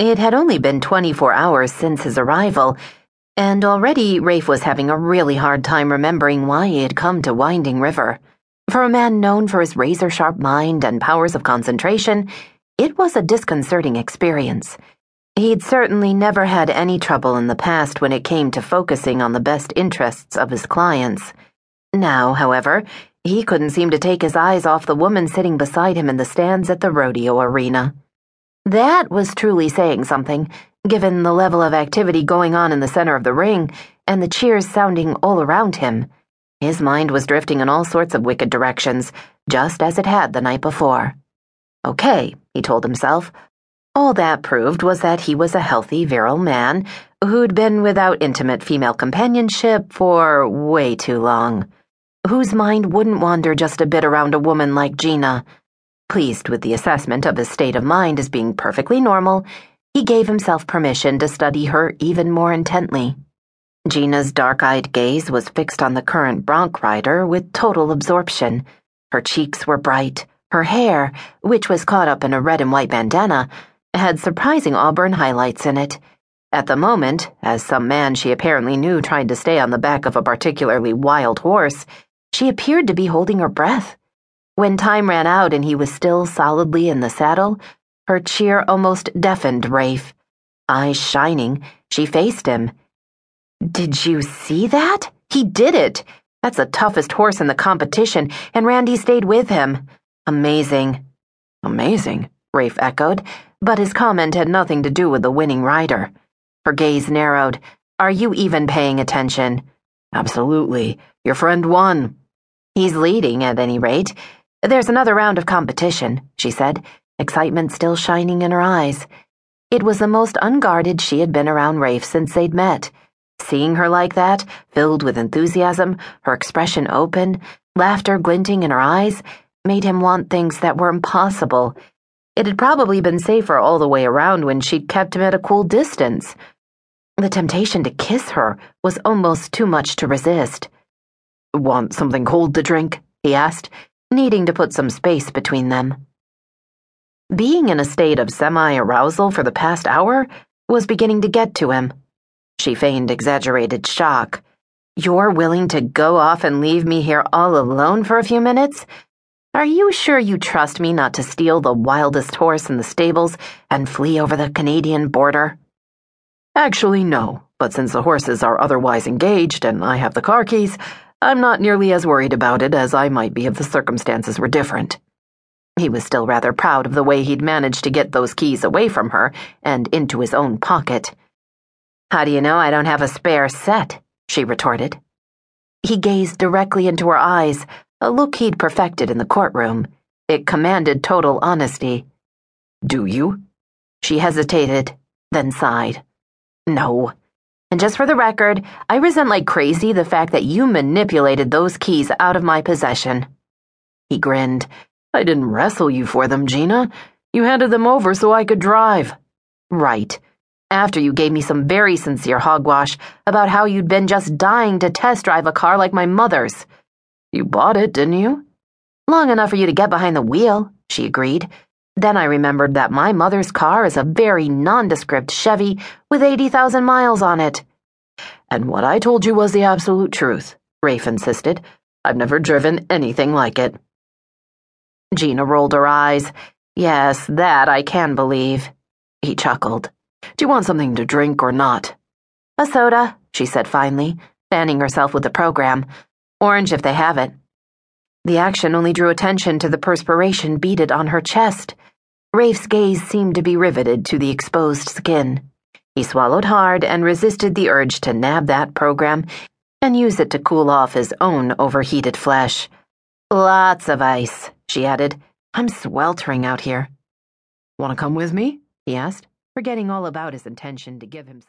It had only been 24 hours since his arrival, and already Rafe was having a really hard time remembering why he had come to Winding River. For a man known for his razor sharp mind and powers of concentration, it was a disconcerting experience. He'd certainly never had any trouble in the past when it came to focusing on the best interests of his clients. Now, however, he couldn't seem to take his eyes off the woman sitting beside him in the stands at the rodeo arena. That was truly saying something, given the level of activity going on in the center of the ring and the cheers sounding all around him. His mind was drifting in all sorts of wicked directions, just as it had the night before. Okay, he told himself. All that proved was that he was a healthy, virile man who'd been without intimate female companionship for way too long, whose mind wouldn't wander just a bit around a woman like Gina. Pleased with the assessment of his state of mind as being perfectly normal, he gave himself permission to study her even more intently. Gina's dark eyed gaze was fixed on the current bronc rider with total absorption. Her cheeks were bright, her hair, which was caught up in a red and white bandana, had surprising auburn highlights in it. At the moment, as some man she apparently knew tried to stay on the back of a particularly wild horse, she appeared to be holding her breath. When time ran out and he was still solidly in the saddle, her cheer almost deafened Rafe. Eyes shining, she faced him. Did you see that? He did it! That's the toughest horse in the competition, and Randy stayed with him. Amazing. Amazing, Rafe echoed, but his comment had nothing to do with the winning rider. Her gaze narrowed. Are you even paying attention? Absolutely. Your friend won. He's leading, at any rate. There's another round of competition, she said, excitement still shining in her eyes. It was the most unguarded she had been around Rafe since they'd met. Seeing her like that, filled with enthusiasm, her expression open, laughter glinting in her eyes, made him want things that were impossible. It had probably been safer all the way around when she'd kept him at a cool distance. The temptation to kiss her was almost too much to resist. Want something cold to drink? he asked needing to put some space between them. Being in a state of semi arousal for the past hour was beginning to get to him. She feigned exaggerated shock. You're willing to go off and leave me here all alone for a few minutes? Are you sure you trust me not to steal the wildest horse in the stables and flee over the Canadian border? Actually, no, but since the horses are otherwise engaged and I have the car keys, I'm not nearly as worried about it as I might be if the circumstances were different. He was still rather proud of the way he'd managed to get those keys away from her and into his own pocket. How do you know I don't have a spare set? she retorted. He gazed directly into her eyes, a look he'd perfected in the courtroom. It commanded total honesty. Do you? She hesitated, then sighed. No. And just for the record, I resent like crazy the fact that you manipulated those keys out of my possession. He grinned. I didn't wrestle you for them, Gina. You handed them over so I could drive. Right. After you gave me some very sincere hogwash about how you'd been just dying to test drive a car like my mother's. You bought it, didn't you? Long enough for you to get behind the wheel, she agreed. Then I remembered that my mother's car is a very nondescript Chevy with 80,000 miles on it. And what I told you was the absolute truth, Rafe insisted. I've never driven anything like it. Gina rolled her eyes. Yes, that I can believe. He chuckled. Do you want something to drink or not? A soda, she said finally, fanning herself with the program. Orange if they have it. The action only drew attention to the perspiration beaded on her chest. Rafe's gaze seemed to be riveted to the exposed skin. He swallowed hard and resisted the urge to nab that program and use it to cool off his own overheated flesh. Lots of ice, she added. I'm sweltering out here. Want to come with me? he asked, forgetting all about his intention to give himself.